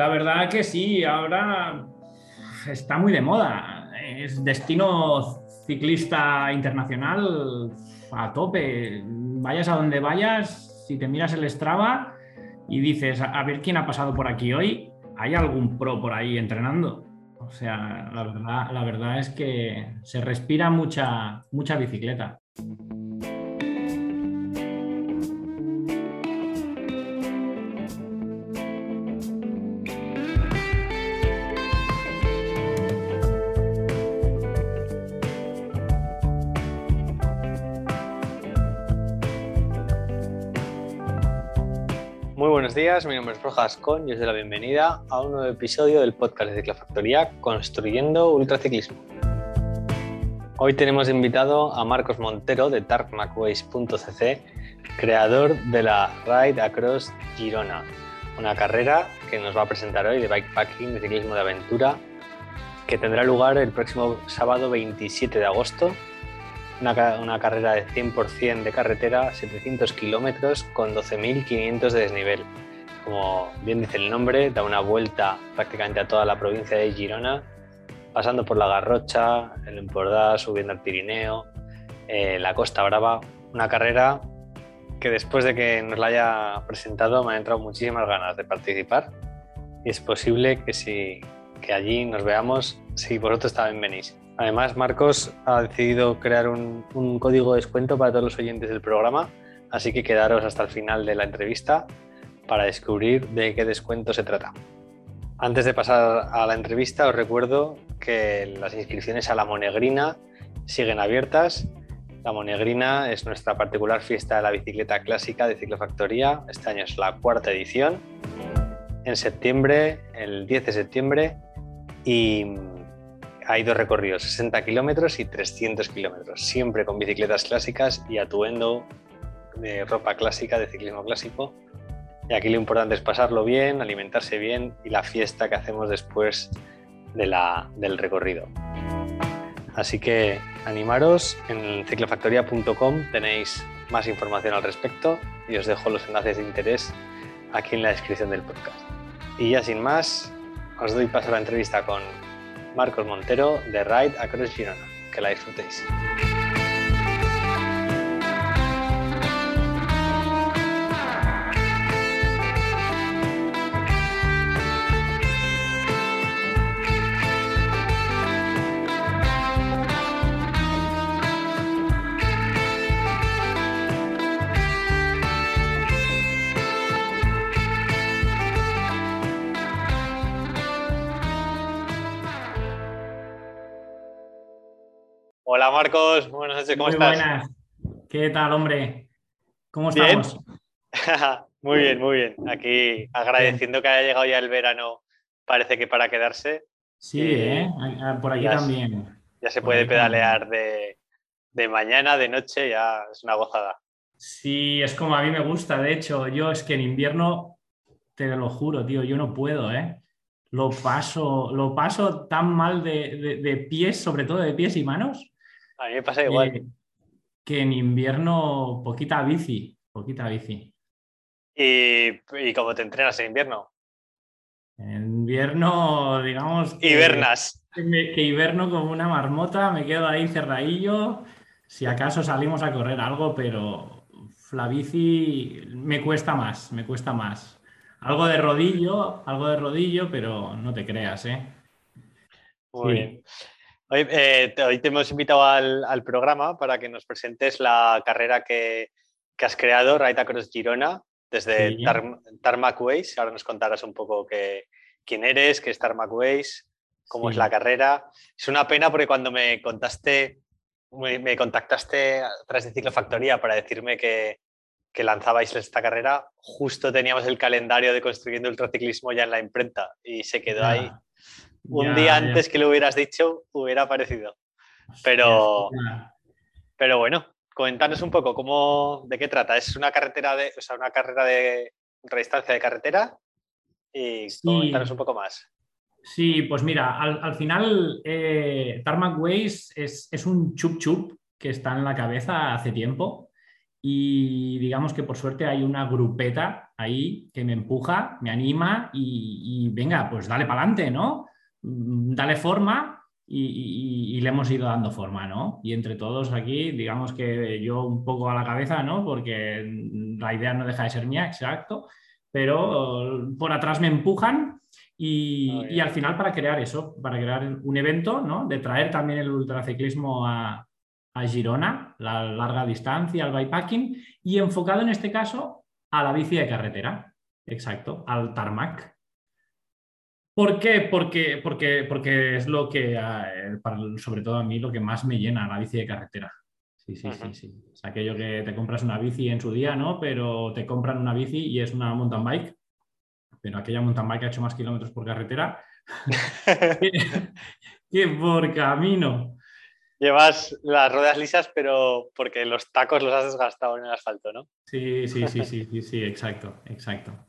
La verdad que sí, ahora está muy de moda. Es destino ciclista internacional a tope. Vayas a donde vayas, si te miras el Strava y dices, a ver quién ha pasado por aquí hoy, ¿hay algún pro por ahí entrenando? O sea, la verdad, la verdad es que se respira mucha, mucha bicicleta. Días, mi nombre es Rojas Con y os doy la bienvenida a un nuevo episodio del podcast de Ciclofactoría Construyendo Ultraciclismo. Hoy tenemos invitado a Marcos Montero de tarmacways.cc, creador de la Ride Across Girona, una carrera que nos va a presentar hoy de bikepacking, de ciclismo de aventura, que tendrá lugar el próximo sábado 27 de agosto una, carrera de 100% de carretera, 700 kilómetros con 12.500 de desnivel. Como bien dice el nombre, da una vuelta prácticamente a toda la provincia de Girona, pasando por la Garrocha, el Empordà, subiendo al Pirineo, eh, la Costa Brava. Una carrera que después de que nos la haya presentado me han entrado muchísimas ganas de participar y es posible que, si, que allí nos veamos si vosotros también venís. Además, Marcos ha decidido crear un, código de descuento para todos los oyentes del programa, así que quedaros hasta el final de la entrevista para descubrir de qué descuento se trata. Antes de pasar a la entrevista, os recuerdo que las inscripciones a la Monegrina siguen abiertas. La Monegrina es nuestra particular fiesta de la bicicleta clásica de Ciclofactoría. Este año es la cuarta edición. En septiembre, el 10 de septiembre, y hay dos recorridos, 60 kilómetros y 300 kilómetros, siempre con bicicletas clásicas y atuendo de ropa clásica, de ciclismo clásico. Y aquí lo importante es pasarlo bien, alimentarse bien y la fiesta que hacemos después de la, del recorrido. Así que animaros, en ciclofactoría.com tenéis más información al respecto y os dejo los enlaces de interés aquí en la descripción del podcast. Y ya sin más, os doy paso a la entrevista con Marcos Montero de Ride Across Girona. Que la disfrutéis. Marcos, buenas noches, ¿cómo Muy estás? Buenas. ¿Qué tal, hombre? ¿Cómo estamos? muy bien, muy bien. Aquí agradeciendo que haya llegado ya el verano, parece que para quedarse. Sí, ¿eh? por aquí también. Ya se puede pedalear de, de, mañana, de noche, ya es una gozada. Sí, es como a mí me gusta. De hecho, yo es que en invierno, te lo juro, tío, yo no puedo, ¿eh? Lo paso, lo paso tan mal de, de pies, sobre todo de pies y manos a mí me pasa igual. que en invierno, poquita bici, poquita bici. ¿Y, cómo te entrenas en invierno? En invierno, digamos. Que, Hibernas. Que, hiberno como una marmota, me quedo ahí cerradillo. Si acaso salimos a correr algo, pero la bici me cuesta más, me cuesta más. Algo de rodillo, algo de rodillo, pero no te creas, ¿eh? Muy bien. Eh, hoy, te hemos invitado al, programa para que nos presentes la carrera que, has creado, Ride Across Girona, desde Tarmac Ways. Ahora nos contarás un poco quién eres, qué es Tarmac Ways, cómo es la carrera. Es una pena porque cuando me contaste, me, contactaste tras de Ciclofactoría para decirme que, lanzabais esta carrera, justo teníamos el calendario de construyendo ultraciclismo ya en la imprenta y se quedó ahí un día antes que lo hubieras dicho, hubiera aparecido. Pero, pero bueno, comentarnos un poco cómo, de qué trata. ¿Es una carretera de, o sea, una carrera de redistancia de carretera? Y sí. un poco más. Sí, pues mira, al, final eh, Tarmac Ways es, un chup chup que está en la cabeza hace tiempo y digamos que por suerte hay una grupeta ahí que me empuja, me anima y, venga, pues dale para adelante, ¿no? Mm, dale forma y, le hemos ido dando forma, ¿no? Y entre todos aquí, digamos que yo un poco a la cabeza, ¿no? Porque la idea no deja de ser mía, exacto, pero por atrás me empujan y, al final para crear eso, para crear un evento, ¿no? De traer también el ultraciclismo a, a Girona, la larga distancia, al bikepacking, y enfocado en este caso a la bici de carretera, exacto, al tarmac. ¿Por qué? Porque, porque, porque es lo que, eh, sobre todo a mí, lo que más me llena la bici de carretera. Sí, sí, sí, sí. Es aquello que te compras una bici en su día, ¿no? Pero te compran una bici y es una mountain bike. Pero aquella mountain bike ha hecho más kilómetros por carretera que por camino. Llevas las ruedas lisas, pero porque los tacos los has desgastado en el asfalto, ¿no? Sí, sí, sí, sí, sí, sí, exacto, exacto.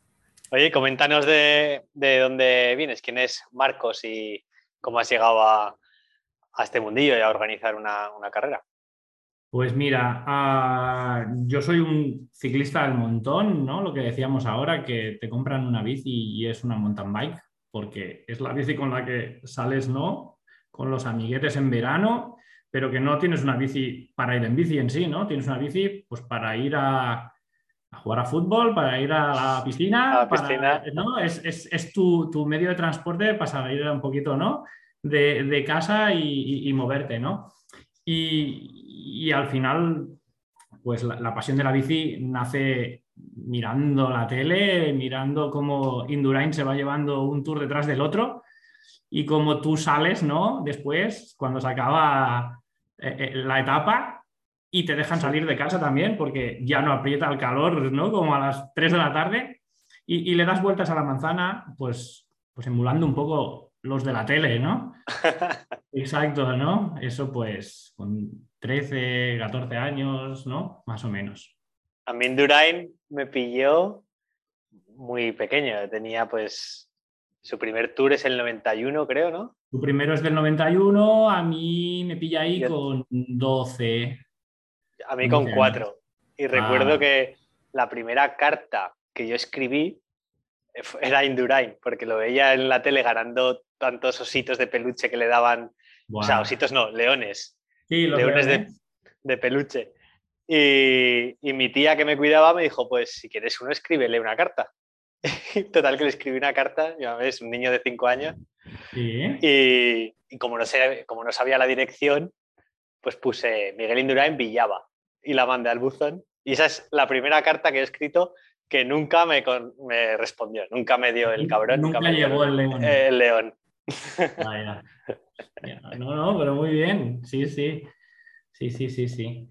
Oye, coméntanos de, dónde vienes, quién es Marcos y cómo has llegado a, este mundillo y a organizar una, carrera. Pues mira, ah, yo soy un ciclista del montón, ¿no? Lo que decíamos ahora, que te compran una bici y es una mountain bike, porque es la bici con la que sales, ¿no? Con los amiguetes en verano pero que no tienes una bici para ir en bici en sí, ¿no? Tienes una bici pues para ir a, jugar a fútbol, para ir a la piscina, ¿no? Es, tu, medio de transporte para salir un poquito, ¿no? De, casa y, moverte, ¿no? Y, al final, pues la, pasión de la bici nace mirando la tele, mirando cómo Indurain se va llevando un tour detrás del otro y cómo tú sales, ¿no? Después, cuando se acaba eh, eh, la etapa y te dejan salir de casa también porque ya no aprieta el calor, ¿no? Como a las 3 de la tarde y, le das vueltas a la manzana, pues, pues emulando un poco los de la tele, ¿no? Exacto, ¿no? Eso pues con 13, 14 años, ¿no? Más o menos. A mí me pilló muy pequeño, tenía pues su primer tour es el 91, creo, ¿no? Tu primero es del 91, a mí me pilla ahí con 12. A mí con 4. Y recuerdo ah. que la primera carta que yo escribí era Indurain, porque lo veía en la tele ganando tantos ositos de peluche que le daban. O sea, ositos no, leones. Sí, leones de, peluche. Y, y, mi tía que me cuidaba me dijo, pues si quieres uno, escríbele una carta. Total, que le escribí una carta, ya ves, un niño de 5 años. Y, como, no sé, como no sabía la dirección, pues puse Miguel Indurain Villaba y la mandé al buzón. Y esa es la primera carta que he escrito que nunca me, me respondió, nunca me dio el cabrón. Nunca, me llegó el león. El león. No, no, pero muy bien. Sí, sí. Sí, sí, sí, sí.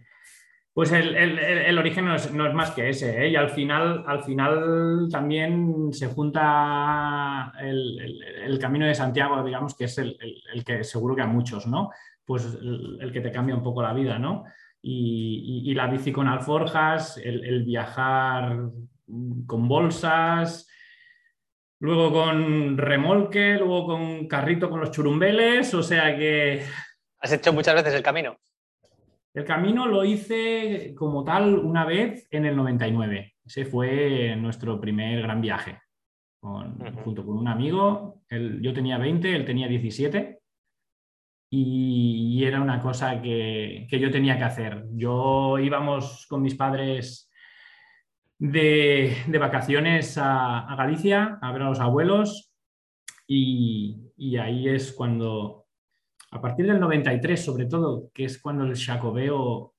Pues el, origen no es, más que ese, ¿eh? y al final, al final también se junta el, camino de Santiago, digamos, que es el, que seguro que a muchos, ¿no? Pues el, que te cambia un poco la vida, ¿no? Y, la bici con alforjas, el, viajar con bolsas, luego con remolque, luego con carrito con los churumbeles, o sea que... ¿Has hecho muchas veces el camino? El camino lo hice como tal una vez en el 99. Ese fue nuestro primer gran viaje. Junto con un amigo, yo tenía 20, él tenía 17 y, era una cosa que, yo tenía que hacer. Yo íbamos con mis padres de, vacaciones a, Galicia a ver a los abuelos y ahí es cuando a partir del 93, sobre todo, que es cuando el Jacobeo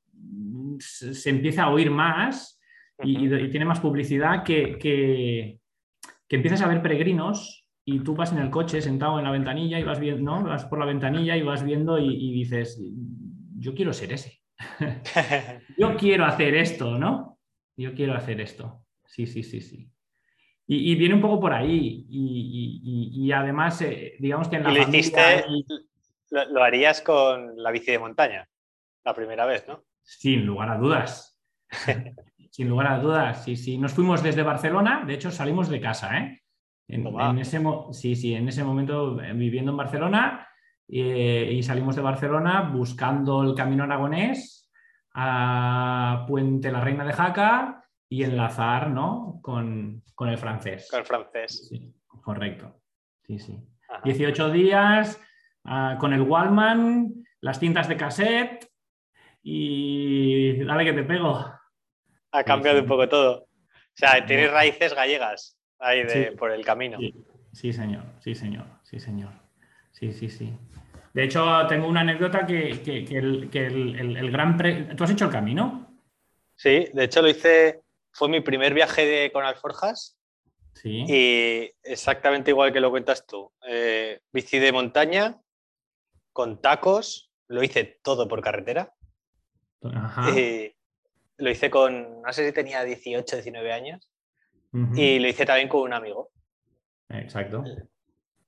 se empieza a oír más y, tiene más publicidad, que, que, empiezas a ver peregrinos y tú vas en el coche sentado en la ventanilla y vas viendo, ¿no? Vas por la ventanilla y vas viendo y, dices, yo quiero ser ese. yo quiero hacer esto, ¿no? Yo quiero hacer esto. Sí, sí, sí, sí. Y, viene un poco por ahí. Y, además, eh, digamos que en la familia lo, harías con la bici de montaña, la primera vez, ¿no? Sin lugar a dudas. Sin lugar a dudas, sí, sí. Nos fuimos desde Barcelona, de hecho salimos de casa, ¿eh? En, ese, sí, sí, en ese momento eh, viviendo en Barcelona eh, y salimos de Barcelona buscando el camino aragonés a Puente la Reina de Jaca y enlazar ¿no? con, con el francés. Con el francés. Sí, correcto. Sí, sí. Ajá. 18 días ah, con el Wallman, las cintas de cassette y dale que te pego. Ha cambiado sí. un poco todo. O sea, tienes raíces gallegas ahí de, Sí. por el camino. Sí, sí, señor, sí, señor, sí, señor. Sí, sí, sí. De hecho, tengo una anécdota que, que- que el, que el- el- el gran pre... ¿Tú has hecho el camino? Sí, de hecho lo hice, fue mi primer viaje de- con alforjas Sí. y exactamente igual que lo cuentas tú. Eh, bici de montaña, con tacos, lo hice todo por carretera. Ajá. Y lo hice con, no sé si tenía 18, 19 años, Y lo hice también con un amigo. Exacto.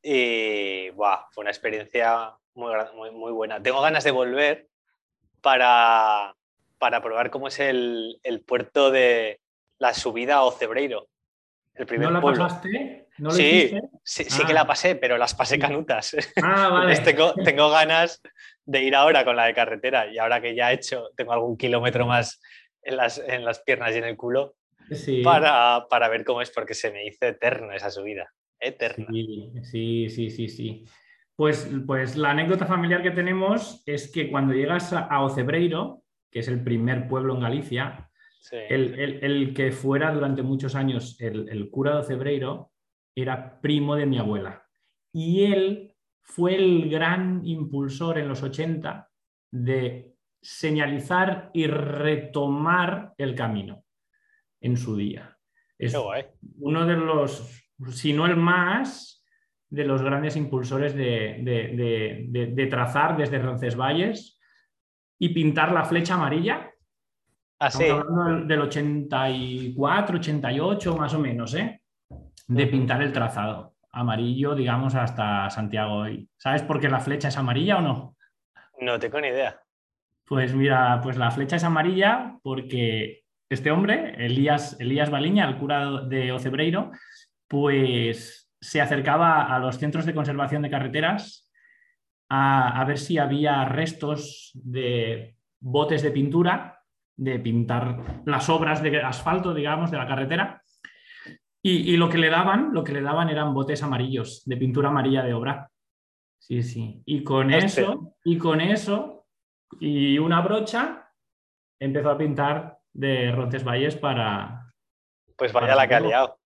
Y buah, fue una experiencia muy, muy, muy buena. Tengo ganas de volver para, para probar cómo es el, el puerto de la subida a Ocebreiro, el primer ¿No la pueblo. pasaste? ¿No lo Sí. hiciste? Sí, sí Ah. que la pasé, pero las pasé canutas. Ah, vale. Tengo, tengo ganas de ir ahora con la de carretera y ahora que ya he hecho, tengo algún kilómetro más en las, en las piernas y en el culo Sí. para, para ver cómo es, porque se me hizo eterna esa subida. Eterna. Sí, sí, sí, sí, sí. Pues, pues la anécdota familiar que tenemos es que cuando llegas a, a Ocebreiro, que es el primer pueblo en Galicia, Sí. el, el- el que fuera durante muchos años el, el cura de Ocebreiro era primo de mi abuela. Y él fue el gran impulsor en los 80 de señalizar y retomar el camino en su día. Es uno de los, si no el más, de los grandes impulsores de, de- de- de- de trazar desde Roncesvalles y pintar la flecha amarilla. Ah, sí. Estamos hablando del- del 84, 88 más o menos, ¿eh? De pintar el trazado amarillo, digamos, hasta Santiago hoy. ¿Sabes por qué la flecha es amarilla o no? No tengo ni idea. Pues mira, pues la flecha es amarilla porque este hombre, Elías, Elías Baliña, el cura de Ocebreiro, pues se acercaba a los centros de conservación de carreteras a, a ver si había restos de botes de pintura, de pintar las obras de asfalto, digamos, de la carretera. Y, y lo que le daban, lo que le daban eran botes amarillos, de pintura amarilla de obra. Sí, sí. Y con eso, y con eso, y una brocha, empezó a pintar de Roncesvalles para. Pues vaya Para la que ha liado.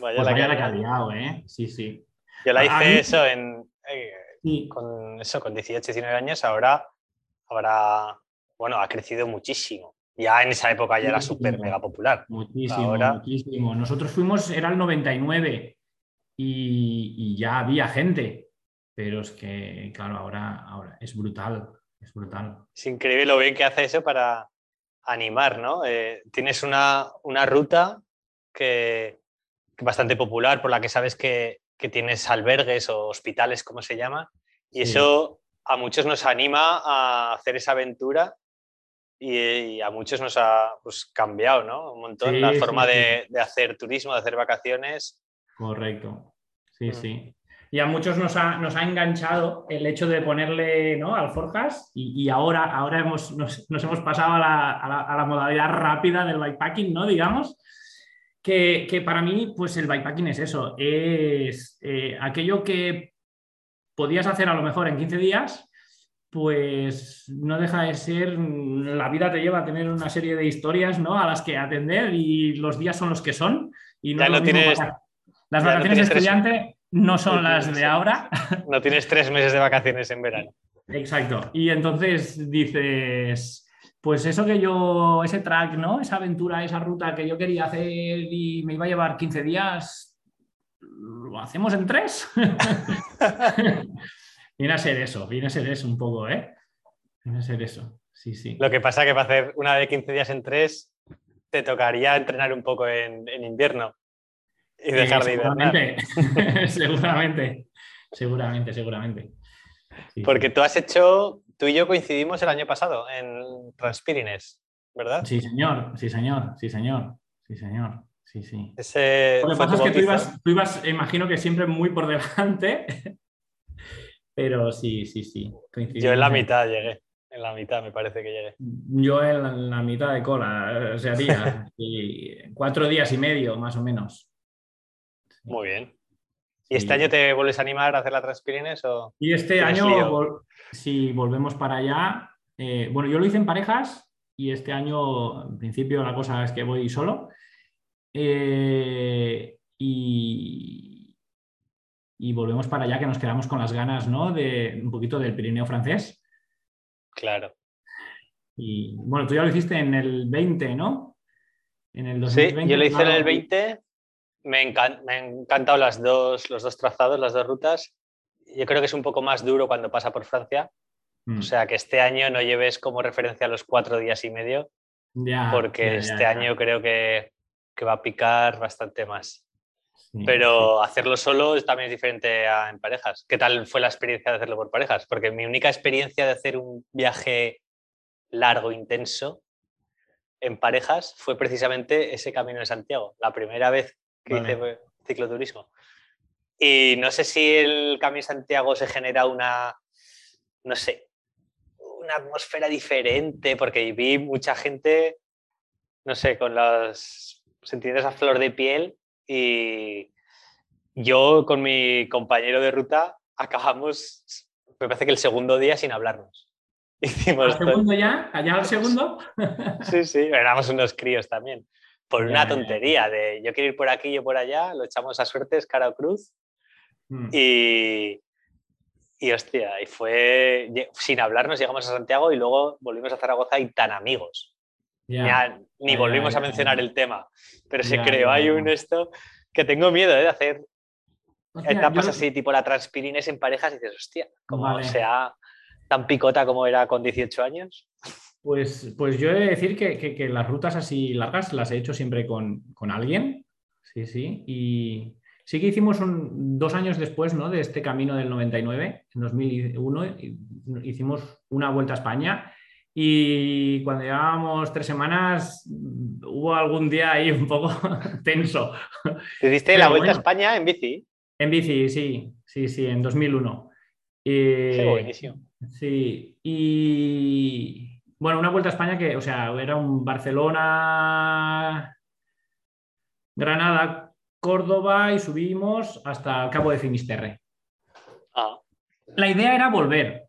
Vaya Pues la vaya que la que ha liado. ¿eh? Sí, sí. Yo la hice mí- eso en eh, Sí, con eso, con 18, 19 años, ahora habrá, bueno, ha crecido muchísimo. Ya en esa época ya era súper mega popular. muchísimo, Ahora- muchísimo. Nosotros fuimos, era el 99 y, y ya había gente, pero es que, claro, ahora, ahora es brutal, es brutal. Es increíble lo bien que hace eso para animar, ¿no? Eh, tienes una, una ruta que, que bastante popular por la que sabes que, que tienes albergues o hospitales, como se llama, y Sí. eso a muchos nos anima a hacer esa aventura y, y a muchos nos ha pues, cambiado, ¿no? Un montón Sí, la forma sí. de, de hacer turismo, de hacer vacaciones. Correcto. Sí, Mm. sí. Y a muchos nos ha, nos ha enganchado el hecho de ponerle ¿no? alforjas y, y ahora, ahora hemos, nos, nos hemos pasado a la, a la- a la modalidad rápida del bikepacking, ¿no? Digamos. Que, que para mí, pues el bikepacking es eso, es eh, aquello que podías hacer a lo mejor en 15 días, pues no deja de ser, la vida te lleva a tener una serie de historias ¿no? a las que atender y los días son los que son. Y no Ya es lo no mismo tienes- Las no vacaciones tres- estudiante no son las de ahora. No tienes tres meses de vacaciones en verano. Exacto. Y entonces dices, pues eso que yo, ese track, ¿no? Esa aventura, esa ruta que yo quería hacer y me iba a llevar 15 días, ¿lo hacemos en tres? viene a ser eso, viene a ser eso un poco, ¿eh? Viene a ser eso. Sí, sí. Lo que pasa que para hacer una de 15 días en tres, te tocaría entrenar un poco en, en invierno y dejar de hibernar. seguramente, seguramente, seguramente, seguramente. Sí, Porque sí. tú has hecho, tú y yo coincidimos el año pasado en Transpirines, ¿verdad? Sí, señor, sí, señor, sí, señor, sí, señor, sí, sí. Ese Lo que pasa es que tú ibas, tú ibas, imagino que siempre muy por delante, pero sí, sí, sí. Yo en la mitad llegué. En la mitad me parece que llegue. Yo en la mitad de cola, se haría. y cuatro días y medio, más o menos. Muy bien. ¿Y este año te vuelves a animar a hacer la Transpirines? O y este año, si volvemos para allá, eh, bueno, yo lo hice en parejas y este año, en principio, la cosa es que voy solo. Eh, y, y, volvemos para allá, que nos quedamos con las ganas, ¿no? De un poquito del Pirineo francés. Claro. Y bueno, tú ya lo hiciste en el 20, ¿no? En el 2020, sí, yo lo hice en el 20. Me, me han encantado las dos, los dos trazados, las dos rutas. Yo creo que es un poco más duro cuando pasa por Francia, o mm. sea, que este año no lleves como referencia los cuatro días y medio, porque este año creo que, va a picar bastante más. Pero hacerlo solo también es diferente a en parejas. ¿Qué tal fue la experiencia de hacerlo por parejas? Porque mi única experiencia de hacer un viaje largo, intenso, en parejas, fue precisamente ese camino de Santiago. La primera vez que hice cicloturismo. Y no sé si el Camino Santiago se genera una, no sé, una atmósfera diferente, porque vi mucha gente, no sé, con las sentidos a flor de piel y yo con mi compañero de ruta acabamos, me parece que el segundo día sin hablarnos. Hicimos ¿Al segundo ya? ¿Allá al segundo? Sí, sí, éramos unos críos también. Por una tontería de yo quiero ir por aquí, yo por allá, lo echamos a suertes, cara o cruz. Mm. Y, y hostia, y fue sin hablarnos, llegamos a Santiago y luego volvimos a Zaragoza y tan amigos. ni volvimos a mencionar el tema, pero se creó hay un esto que tengo miedo ¿eh? de hacer etapas así, tipo la transpirines en parejas y dices, hostia, como sea tan picota como era con 18 años. Pues, pues yo he de decir que, las rutas así largas las he hecho siempre con, con alguien, sí, sí, y, Sí que hicimos dos años después ¿no? de este camino del 99, en 2001, hicimos una vuelta a España y cuando llevábamos tres semanas hubo algún día ahí un poco tenso. ¿Te diste la vuelta a España en bici? En bici, sí, sí, sí, en 2001. Qué buenísimo. Sí, y bueno, una vuelta a España que, o sea, era un Barcelona, Granada, Córdoba y subimos hasta el Cabo de Finisterre. Ah. La idea era volver,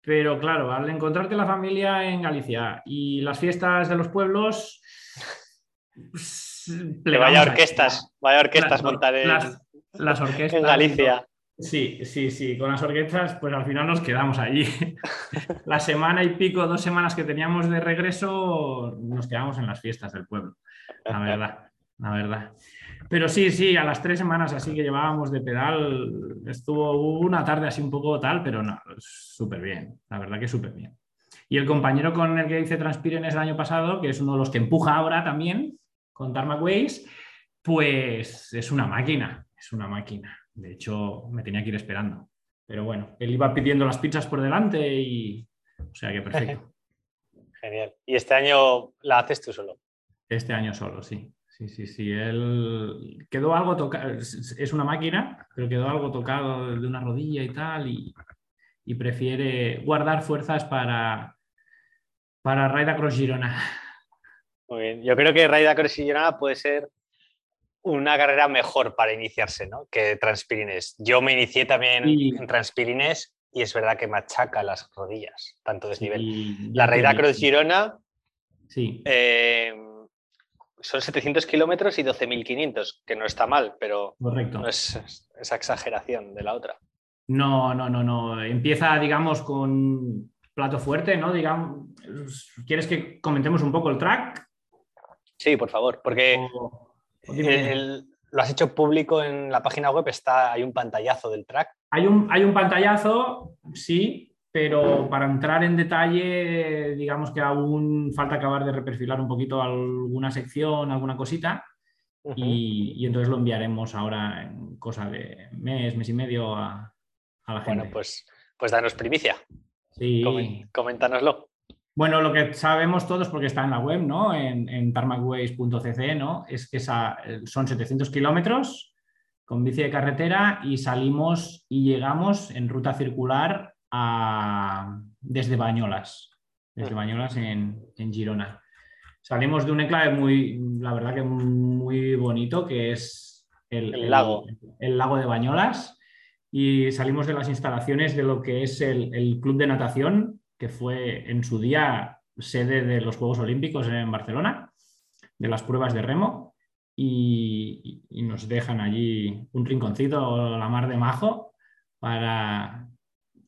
pero claro, al encontrarte la familia en Galicia y las fiestas de los pueblos... Pues, vaya orquestas, vaya orquestas montar en, las, orquestas, en Galicia. Sí, sí, sí, con las orquestas pues al final nos quedamos allí. la semana y pico, dos semanas que teníamos de regreso, nos quedamos en las fiestas del pueblo, la verdad, la verdad. Pero sí, sí, a las tres semanas así que llevábamos de pedal, estuvo una tarde así un poco tal, pero no, súper bien, la verdad que súper bien. Y el compañero con el que hice Transpirenes el año pasado, que es uno de los que empuja ahora también, con Tarmac Ways, pues es una máquina, es una máquina. De hecho, me tenía que ir esperando. Pero bueno, él iba pidiendo las pizzas por delante y... O sea que perfecto. Genial. ¿Y este año la haces tú solo? Este año solo, sí. Sí, sí, sí. Él quedó algo tocado, es una máquina, pero quedó algo tocado de una rodilla y tal, y, prefiere guardar fuerzas para, para Raida Cross Girona. Muy bien. Yo creo que Raida Cross Girona puede ser una carrera mejor para iniciarse, ¿no? Que Transpirines. Yo me inicié también en Transpirines y es verdad que machaca las rodillas, tanto desnivel. La Raida Cross Girona. Sí. Eh, son 700 kilómetros y 12.500, que no está mal, pero no es esa exageración de la otra. No, no, no, no. Empieza, digamos, con plato fuerte, ¿no? Digamos, ¿quieres que comentemos un poco el track? Sí, por favor, porque lo has hecho público en la página web, está, hay un pantallazo del track. Hay un, hay un pantallazo, sí, pero para entrar en detalle, digamos que aún falta acabar de reperfilar un poquito alguna sección, alguna cosita, y, entonces lo enviaremos ahora en cosa de mes, mes y medio a, la gente. Bueno, pues, pues danos primicia. Sí. coméntanoslo. Bueno, lo que sabemos todos, porque está en la web, ¿no? En, en tarmacways.cc, ¿no? Es que son 700 kilómetros con bici de carretera y salimos y llegamos en ruta circular a, desde Bañolas, desde Bañolas en, en Girona. Salimos de un enclave muy, la verdad que muy bonito, que es el, El lago. el lago de Bañolas, y salimos de las instalaciones de lo que es el, el club de natación, que fue en su día sede de los Juegos Olímpicos en Barcelona, de las pruebas de remo, y, y nos dejan allí un rinconcito, la mar de majo, para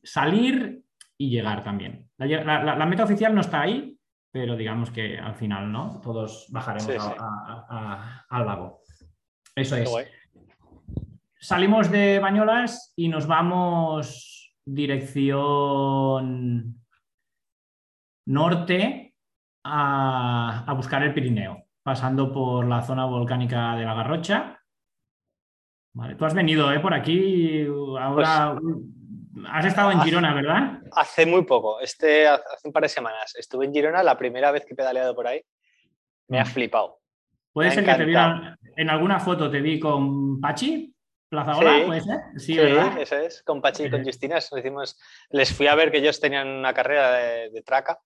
salir y llegar también. La, la- la meta oficial no está ahí, pero digamos que al final, ¿no? Todos bajaremos Sí, a- sí. a- a- al lago. Eso es. Salimos de Bañolas y nos vamos dirección norte a, a buscar el Pirineo, pasando por la zona volcánica de la Garrocha. Vale, tú has venido ¿eh? por aquí, ahora has estado en. Girona, ¿verdad? Hace muy poco, este, hace un par de semanas, estuve en Girona, la primera vez que he pedaleado por ahí. Me ha Mm. flipado. Puede Me ser que te vieron en alguna foto, te vi con Pachi, Plaza Ola, Sí. puede ser. Sí, Sí, ¿verdad? eso es. Con Pachi y con Eh. Justina nos hicimos- les fui a ver que ellos tenían una carrera de, de traca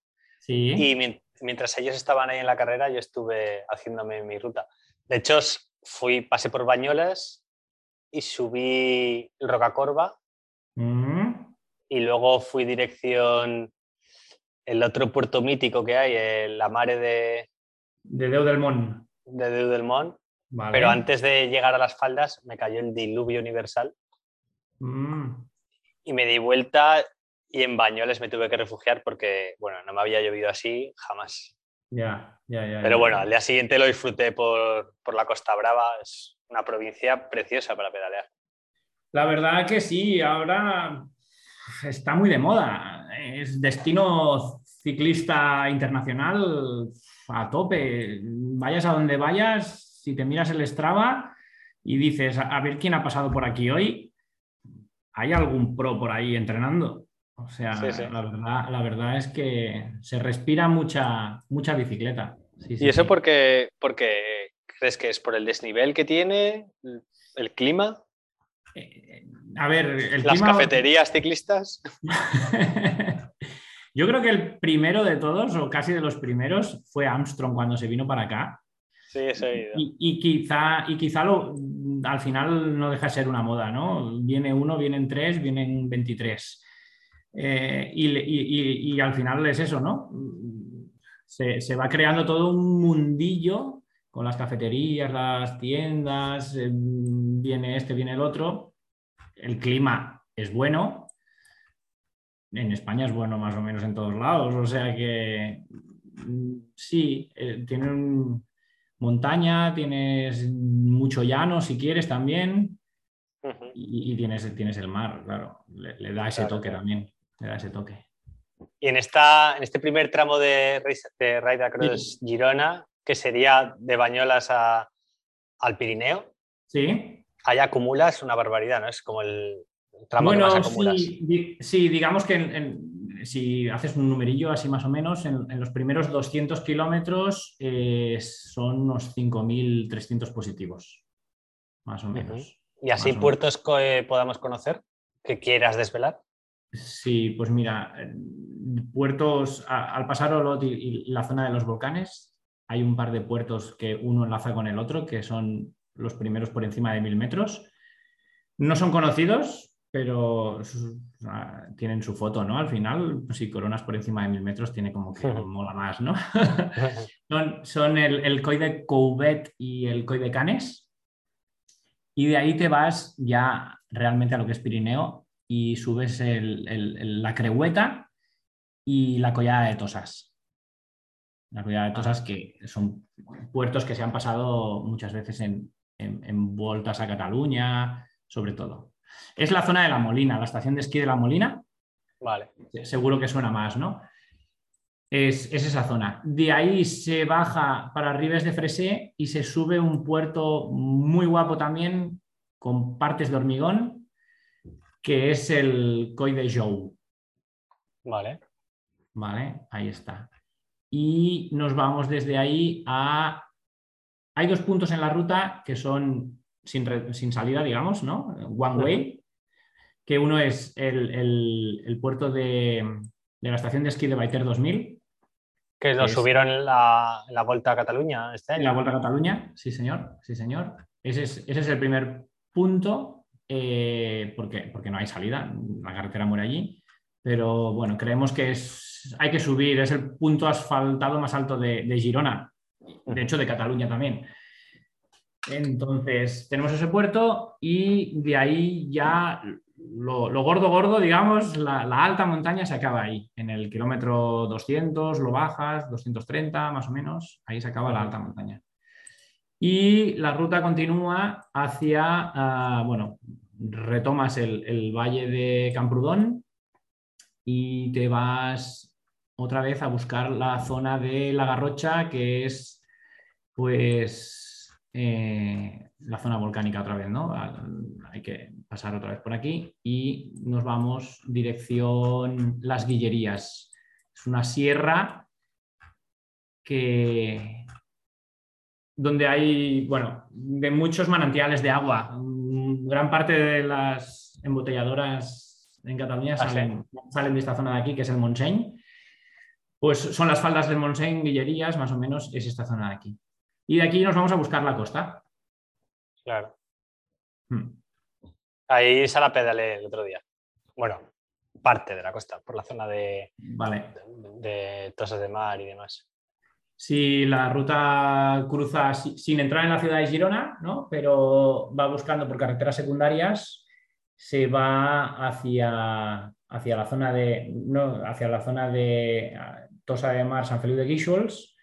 Sí. y mien- mientras ellos estaban ahí en la carrera yo estuve haciéndome mi ruta. De hecho, fui, pasé por Bañolas y subí el Rocacorba Mm, y luego fui dirección el otro puerto mítico que hay, el- la mare de, de Deu del Mont. de Déu del Mont. Vale. Pero antes de llegar a las faldas me cayó el diluvio universal Mm, y me di vuelta y en Bañoles me tuve que refugiar porque, bueno, no me había llovido así jamás. ya, ya, ya. Pero bueno, al día siguiente lo disfruté por, por la Costa Brava, es una provincia preciosa para pedalear. La verdad que sí, ahora está muy de moda. Es destino ciclista internacional a tope. Vayas a donde vayas, si te miras el Strava y dices, a ver quién ha pasado por aquí hoy, hay algún pro por ahí entrenando. O sea, Sí, sí. La, verdad, la verdad es que se respira mucha, mucha bicicleta. Sí, ¿Y eso porque, porque crees que es por el desnivel que tiene, el clima, Eh, A ver, el las clima- cafeterías ciclistas? Yo creo que el primero de todos, o casi de los primeros, fue Armstrong cuando se vino para acá. Sí, eso he. Y, y quizá, y quizá lo, al final no deja de ser una moda, ¿no? Viene uno, vienen tres, vienen 23. Eh, y, le- y- y- y al final es eso, ¿no? Se, se va creando todo un mundillo con las cafeterías, las tiendas, eh, viene este, viene el otro. El clima es bueno. En España es bueno más o menos en todos lados. O sea que sí, eh, tienen montaña, tienes mucho llano si quieres también. Y, y tienes, tienes el mar, claro. Le, le da ese Claro, toque claro. también. Le da ese toque. Y en, esta, en este primer tramo de, de Ride Across Girona, que sería de Bañolas a- al Pirineo, Sí. ahí acumulas una barbaridad, ¿no? Es como el tramo bueno, que más acumulas. sí, di- sí, digamos que en- en- si haces un numerillo así más o menos, en, en los primeros 200 kilómetros eh, son unos 5.300 positivos, más o menos. Y así puertos que podamos conocer, que quieras desvelar. Sí, pues mira, eh, puertos a- al pasar Olot y, y la zona de los volcanes, hay un par de puertos que uno enlaza con el otro, que son los primeros por encima de mil metros. No son conocidos, pero tienen su foto, ¿no? Al final, pues si coronas por encima de mil metros, tiene como que mola más, ¿no? son, son el, el Coy de Couvet y el Coy de Canes. Y de ahí te vas ya realmente a lo que es Pirineo y subes el- el- el- la Creueta y la Collada de Tosas. La Collada de Tosas que son puertos que se han pasado muchas veces en, en- en vueltas a Cataluña, sobre todo. Es la zona de La Molina, la estación de esquí de La Molina, Vale. seguro que suena más, ¿no? Es, es esa zona. De ahí se baja para Ribes de Fresé y se sube un puerto muy guapo también, con partes de hormigón, que es el Coy de Jou. Vale. ¿Vale? Ahí está. Y nos vamos desde ahí a... Hay dos puntos en la ruta que son sin, re- sin salida, digamos, ¿no? One way, que uno es el, el- el puerto de, de la estación de esquí de Baiter 2000. Que lo Es- subieron en la, en la Vuelta a Cataluña este En año. la Vuelta a Cataluña, sí señor, sí señor. Ese es, ese es el primer punto, eh, porque, porque no hay salida, la carretera muere allí, pero bueno, creemos que es, hay que subir, es el punto asfaltado más alto de, Girona, de hecho de Cataluña también. Entonces, tenemos ese puerto y de ahí ya lo, gordo, gordo, digamos, la, la alta montaña se acaba ahí, en el kilómetro 200, lo bajas, 230 más o menos, ahí se acaba la alta montaña. Y la ruta continúa hacia, ah, bueno, retomas el, el valle de Camprudón y te vas otra vez a buscar la zona de la Garrocha, que es, pues, eh, la zona volcánica otra vez, ¿no? Hay que pasar otra vez por aquí y nos vamos dirección Las Guillerías. Es una sierra que donde hay, bueno, de muchos manantiales de agua. Gran parte de las embotelladoras en Cataluña Ah, salen, salen de esta zona de aquí, que es el Montseny. Pues son las faldas del Montseny, Guillerías, más o menos es esta zona de aquí. Y de aquí nos vamos a buscar la costa. Claro. Hmm. Ahí se la pedalé el otro día. Bueno, parte de la costa, por la zona de, Vale. de, de Tosas de Mar y demás. Si la ruta cruza si- sin entrar en la ciudad de Girona, ¿no? pero va buscando por carreteras secundarias, se va hacia, hacia la zona de no, hacia la zona de ah, Tosa de Mar, San Feliu de Guíxols.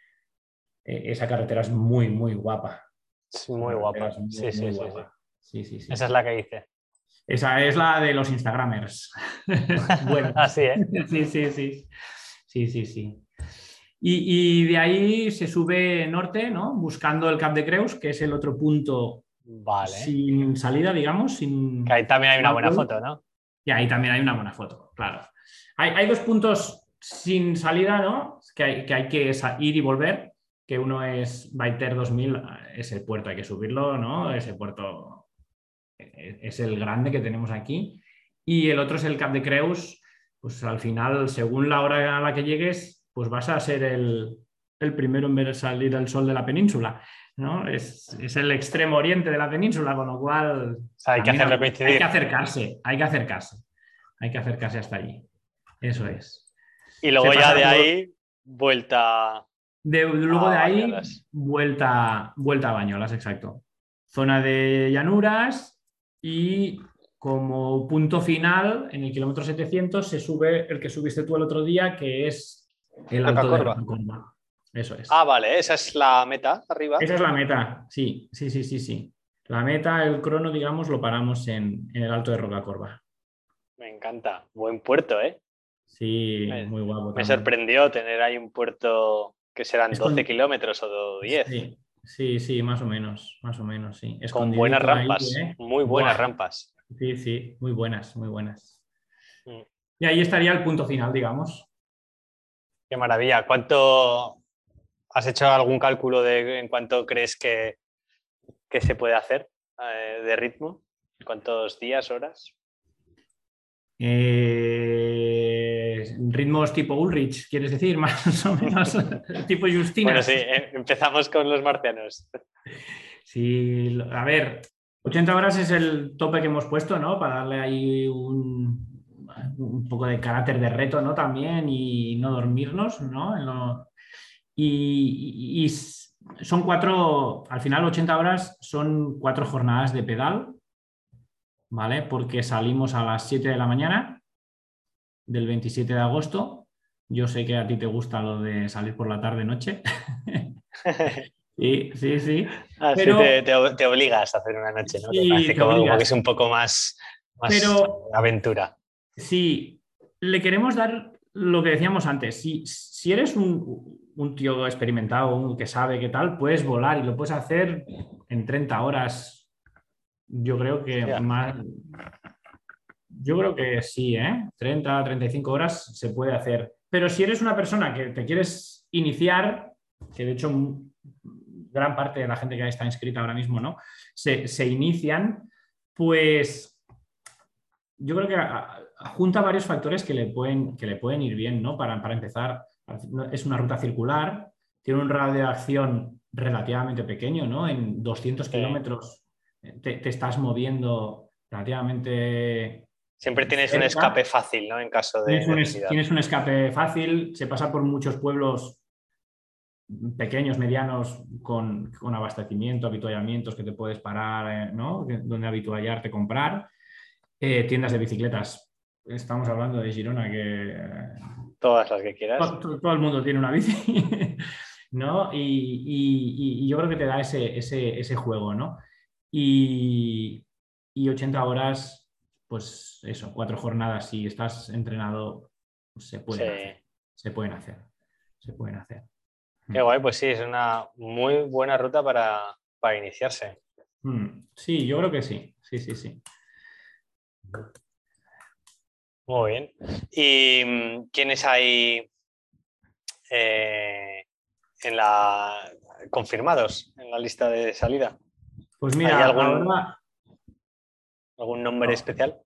Eh, esa carretera es muy, muy guapa. Es muy guapa. muy, Sí, sí, muy sí, guapa. Sí, sí, sí. Esa es la que hice. Esa es la de los Instagramers. bueno, Así, ¿eh? Sí, sí, sí. Sí, sí, sí. Y, y de ahí se sube norte, ¿no? Buscando el Cap de Creus, que es el otro punto Vale. sin salida, digamos, sin... Que ahí también hay una buena foto, ¿no? Y ahí también hay una buena foto, claro. Hay, hay dos puntos sin salida, ¿no? Que hay que, hay que sa- ir y volver, que uno es Baiter 2000, ese puerto hay que subirlo, ¿no? Ese puerto eh, es el grande que tenemos aquí. Y el otro es el Cap de Creus, pues al final, según la hora a la que llegues, pues vas a ser el, el primero en ver salir el sol de la península, ¿no? Es, es el extremo oriente de la península, con lo cual hay que Hay acercarse, hay que acercarse. Hay que acercarse hasta allí. Eso es. Y luego se ya de ahí, vuelta. De- luego A de ahí, Bañolas. vuelta, vuelta a Bañolas, exacto. Zona de llanuras y como punto final, en el kilómetro 700, se sube el que subiste tú el otro día, que es el alto de Rocacorba. Rocacorba. Eso es. Ah, vale, esa es la meta arriba. Esa es la meta, sí, sí, sí, sí, sí. La meta, el crono, digamos, lo paramos en, en el alto de Rocacorba. Me encanta. Buen puerto, ¿eh? Sí, Me- muy guapo. Me también. sorprendió tener ahí un puerto que serán Es 12 con- kilómetros o 10. Sí, sí, sí, más o menos, más o menos, sí. Con buenas ahí, rampas. ¿eh? Muy buenas Buah. rampas. Sí, sí, muy buenas, muy buenas. Mm. Y ahí estaría el punto final, digamos. Qué maravilla. ¿Cuánto has hecho algún cálculo de en cuánto crees que, que se puede hacer eh, de ritmo? ¿Cuántos días, horas? Eh, ritmos tipo Ulrich, ¿quieres decir? Más o menos tipo Justina. Bueno, sí, eh, empezamos con los marcianos. Sí, a ver, 80 horas es el tope que hemos puesto, ¿no? Para darle ahí un, un poco de carácter de reto, ¿no? También y no dormirnos, ¿no? En lo- y, y- y s- son cuatro, al final 80 horas son cuatro jornadas de pedal, ¿vale? Porque salimos a las 7 de la mañana del 27 de agosto. Yo sé que a ti te gusta lo de salir por la tarde-noche. Sí, sí, sí. Así Pero- te, te- te obligas a hacer una noche, ¿no? Te Sí, parece te como, que es un poco más, más Pero- aventura. Si le queremos dar lo que decíamos antes, si, si eres un, un tío experimentado, un que sabe qué tal, puedes volar y lo puedes hacer en 30 horas. Yo creo que más. Yo creo que sí, ¿eh? 30, 35 horas se puede hacer. Pero si eres una persona que te quieres iniciar, que de hecho gran parte de la gente que está inscrita ahora mismo, ¿no? Se, se inician, pues yo creo que junta varios factores que le pueden, que le pueden ir bien, ¿no? Para, para empezar, es una ruta circular, tiene un radio de acción relativamente pequeño, ¿no? En 200 kilómetros eh, te, estás moviendo relativamente... Siempre tienes un escape fácil, ¿no? En caso de... Tienes un, tienes un escape fácil, se pasa por muchos pueblos pequeños, medianos, con, con, abastecimiento, habituallamientos que te puedes parar, eh, ¿no? Donde habituallarte, comprar. Eh, tiendas de bicicletas. Estamos hablando de Girona, que... Todas las que quieras. Todo, el mundo tiene una bici, ¿no? Y, yo creo que te da ese, ese, juego, ¿no? Y, 80 horas, pues eso, cuatro jornadas, si estás entrenado, pues se, puede se pueden hacer. Se pueden hacer. Qué guay, pues sí, es una muy buena ruta para, iniciarse. Mm, sí, yo creo que sí, sí, sí, sí. Muy bien. ¿Y mm, quiénes hay eh, en la confirmados en la lista de salida? Pues mira, ¿Hay algún, algún nombre especial?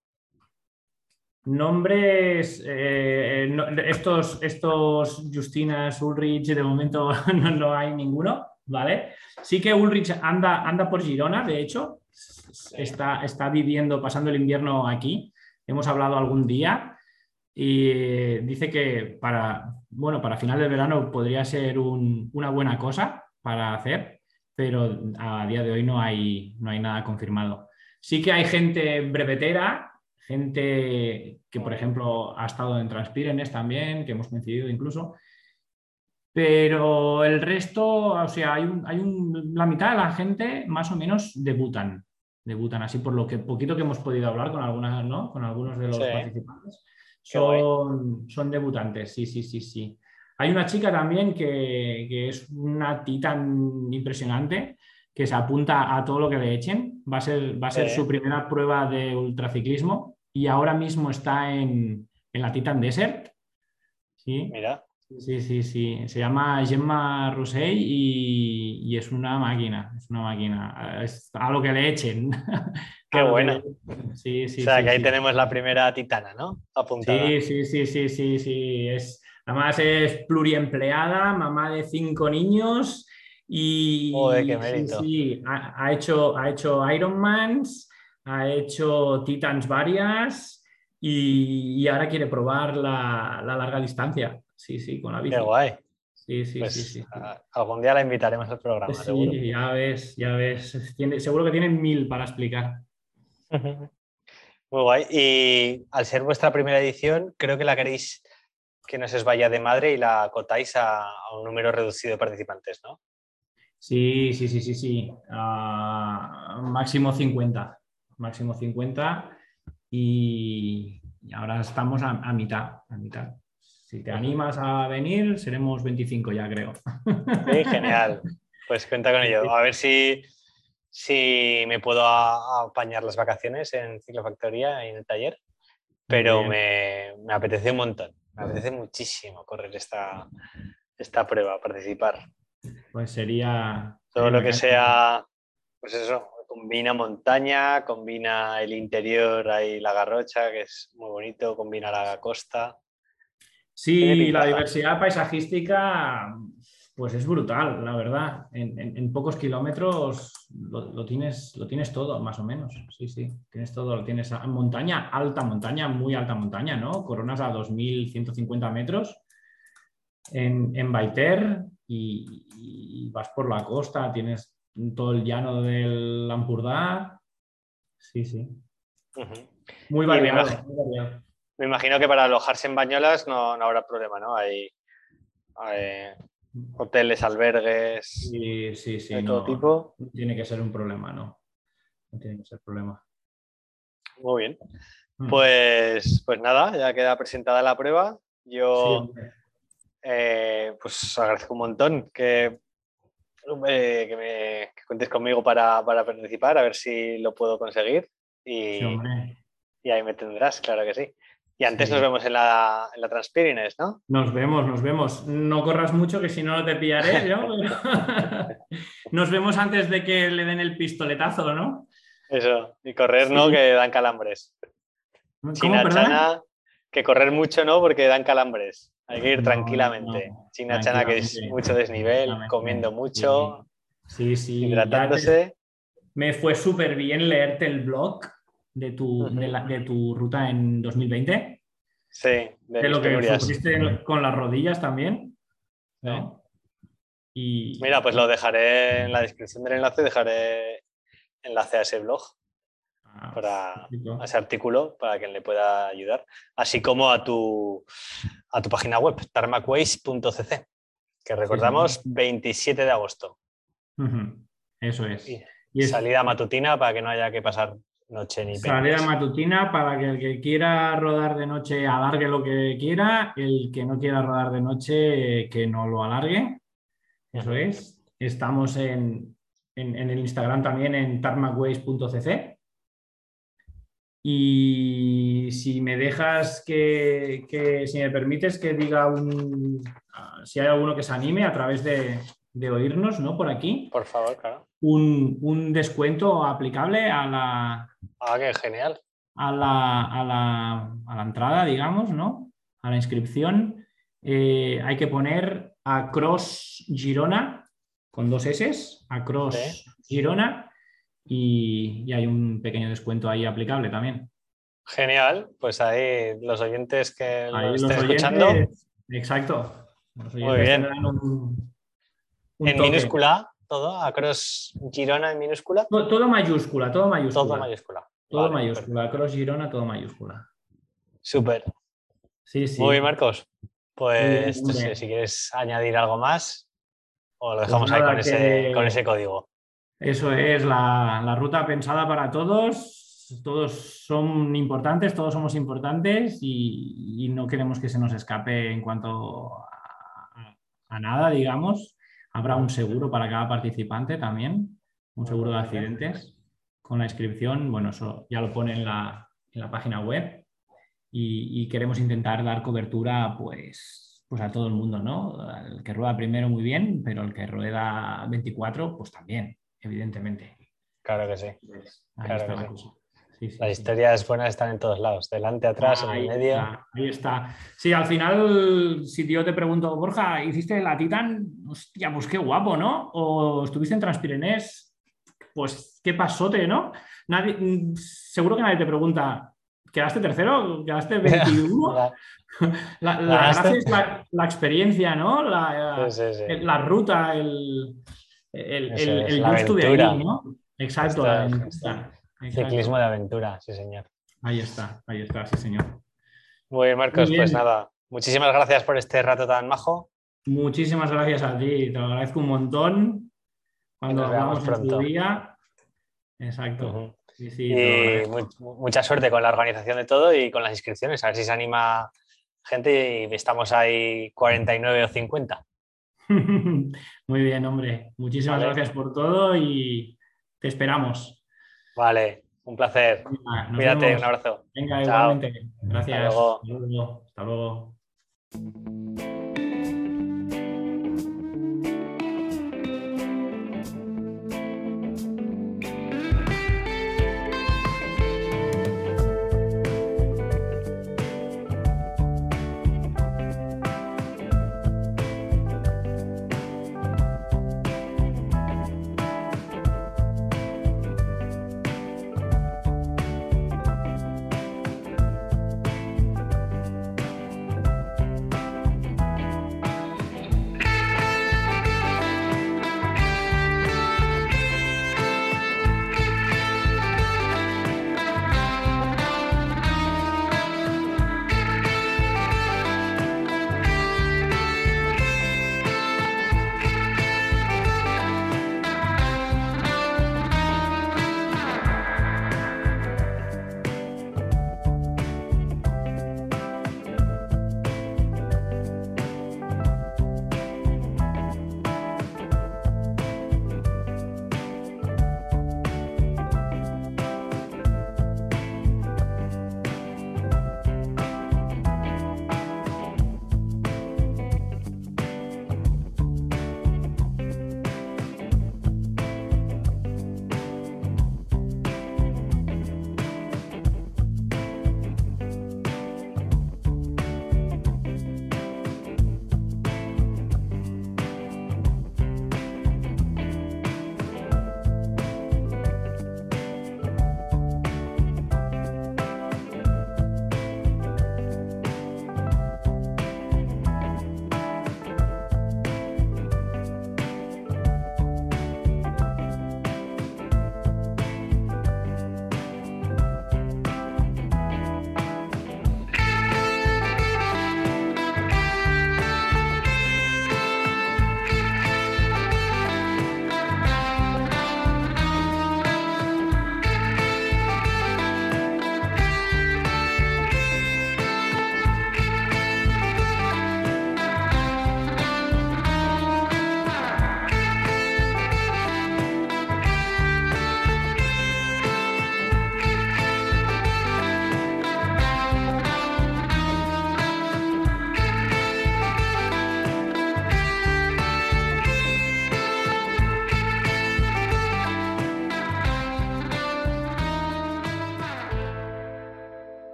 Nombres, eh, estos, estos Justinas, Ulrich, de momento no, hay ninguno, ¿vale? Sí que Ulrich anda, anda por Girona, de hecho, está, está viviendo, pasando el invierno aquí. Hemos hablado algún día y dice que para, bueno, para final del verano podría ser una buena cosa para hacer, pero a día de hoy no hay, no hay nada confirmado. Sí que hay gente brevetera gente que, por ejemplo, ha estado en Transpirenes también, que hemos coincidido incluso. Pero el resto, o sea, hay, hay la mitad de la gente más o menos debutan, debutan así por lo que poquito que hemos podido hablar con algunas, ¿no? Con algunos de los participantes. Son, son, debutantes, sí, sí, sí, sí. Hay una chica también que, que es una titán impresionante, que se apunta a todo lo que le echen. Va a ser, va a ser su primera prueba de ultraciclismo y ahora mismo está en, la Titan Desert. ¿sí? Mira. Sí, sí, sí. Se llama Gemma Roussey y, es una máquina, es una máquina. Es a lo que le echen. Qué buena. Sí, sí. O sea, que ahí tenemos la primera titana, ¿no? Apuntada. Sí, sí, sí, sí, sí, sí. Es, además es pluriempleada, mamá de cinco niños y qué mérito. Sí, ha, hecho, ha hecho Ironmans, ha hecho Titans varias y, ahora quiere probar la, larga distancia. Sí, sí, con la bici. Qué guay. Sí, sí, pues, sí, Algún día la invitaremos al programa. Sí, ya ves, ya ves. seguro que tienen mil para explicar. Muy guay. Y al ser vuestra primera edición, creo que la queréis que no se os vaya de madre y la acotáis a, un número reducido de participantes, ¿no? Sí, sí, sí, sí, sí. Ah, máximo 50 máximo 50 y, ahora estamos a, mitad, a mitad. Si te animas a venir, seremos 25 ya, creo. Sí, genial. Pues cuenta con ello. A ver si, si me puedo apañar las vacaciones en Ciclofactoría y en el taller, pero me, me, apetece un montón. Me apetece muchísimo correr esta, esta prueba, participar. Pues sería... Todo lo que sea, pues eso, combina montaña, combina el interior ahí la garrocha, que es muy bonito, combina la costa. Sí, la diversidad paisajística, pues es brutal, la verdad. En, pocos kilómetros lo, tienes, lo tienes todo, más o menos. Sí, sí, tienes todo. Lo tienes en montaña, alta montaña, muy alta montaña, ¿no? Coronas a 2.150 metros en, en Baiter y vas por la costa, tienes todo el llano del Lampurdá. Sí, sí. muy, variado, me imagino, que para alojarse en Bañolas no, habrá problema, ¿no? Hay, hoteles, albergues. Sí, sí, sí. De todo tipo. No tiene que ser un problema, no. No tiene que ser problema. Muy bien. Mm. Pues, pues nada, ya queda presentada la prueba. Yo eh, pues agradezco un montón que que, me, cuentes conmigo para, participar, a ver si lo puedo conseguir. Y, y, ahí me tendrás, claro que sí. Y antes nos vemos en la, en la Transpirines, ¿no? Nos vemos, nos vemos. No corras mucho, que si no, no te pillaré yo. nos vemos antes de que le den el pistoletazo, ¿no? Eso, y correr, ¿no? Que dan calambres. China perdona? Chana, que correr mucho no, porque dan calambres. Hay que ir No, tranquilamente. no, China Chana, que es mucho desnivel, comiendo mucho, Sí, sí. hidratándose. Me fue súper bien leerte el blog de tu, de, la- de tu ruta en 2020. Sí, de, De lo que sufriste con las rodillas también. ¿no? Y Mira, pues lo dejaré en la descripción del enlace, dejaré enlace a ese blog, Ah, para, perfecto. a ese artículo, para quien le pueda ayudar, así como a tu, a tu página web, tarmacways.cc, que recordamos 27 de agosto. Eso es. Y Y es Salida matutina para que no haya que pasar noche ni salida matutina para que el que quiera rodar de noche alargue lo que quiera, el que no quiera rodar de noche que no lo alargue. Eso es. Estamos en, en- en el Instagram también en tarmacways.cc. Y si me dejas que, que- si me permites que diga un, ah, si hay alguno que se anime a través de, de oírnos, ¿no? Por aquí, Por favor, claro. Un, un descuento aplicable a la, Ah, qué genial. a la, a la- a la entrada, digamos, ¿no? A la inscripción. Eh, hay que poner Across Girona con dos S, Across Sí. Girona, y, y hay un pequeño descuento ahí aplicable también. Genial. Pues ahí los oyentes que lo estén oyentes- escuchando, Exacto. Los Muy oyentes bien. un- un en toque. minúscula, todo, Across Girona en minúscula, To- Todo mayúscula, todo mayúscula. todo mayúscula. Todo Vale, mayúscula. Across Girona, todo mayúscula. Súper. Sí, sí. Muy bien, Marcos. Pues bien, no sé, hombre. si quieres añadir algo más o lo dejamos ahí con, ese, con ese código. Eso es la, la ruta pensada para todos. Todos son importantes, todos somos importantes y, y no queremos que se nos escape en cuanto a, a nada, digamos. Habrá un seguro para cada participante también, un seguro de accidentes con la inscripción. Bueno, eso ya lo pone en la, en la página web y, y queremos intentar dar cobertura pues, pues a todo el mundo, ¿no? El que rueda primero muy bien, pero el que rueda 24 pues también, evidentemente. Claro que sí. Ahí Claro que sí. Sí, sí, Las historias buenas están en todos lados, delante, atrás, en el medio. está, ahí está. Sí, al final, si yo te pregunto, Borja, ¿hiciste la Titan? Hostia, pues qué guapo, ¿no? O estuviste en Transpirenés, pues qué pasote, ¿no? Nadie, seguro que nadie te pregunta, ¿quedaste tercero? ¿Quedaste 21? La- La, gracia es la, experiencia, ¿no? La, sí, ruta, el, el, el- el estuve aventura. ahí, ¿no? Exacto, la. Exacto. Ciclismo de aventura, sí, señor. Ahí está, ahí está, sí, señor. Muy bien, Marcos, Muy pues nada. Muchísimas gracias por este rato tan majo. Muchísimas gracias a ti, te lo agradezco un montón. Cuando nos veamos hablamos en su pronto. día. Exacto. Sí, sí, Y mucha suerte con la organización de todo y con las inscripciones. A ver si se anima gente y estamos ahí 49 o 50. Muy bien, hombre. Muchísimas Vale. gracias por todo y te esperamos. Vale, un placer. Venga, Cuídate, vemos. un abrazo. Venga, Chao. igualmente. Gracias. Hasta luego. Hasta luego.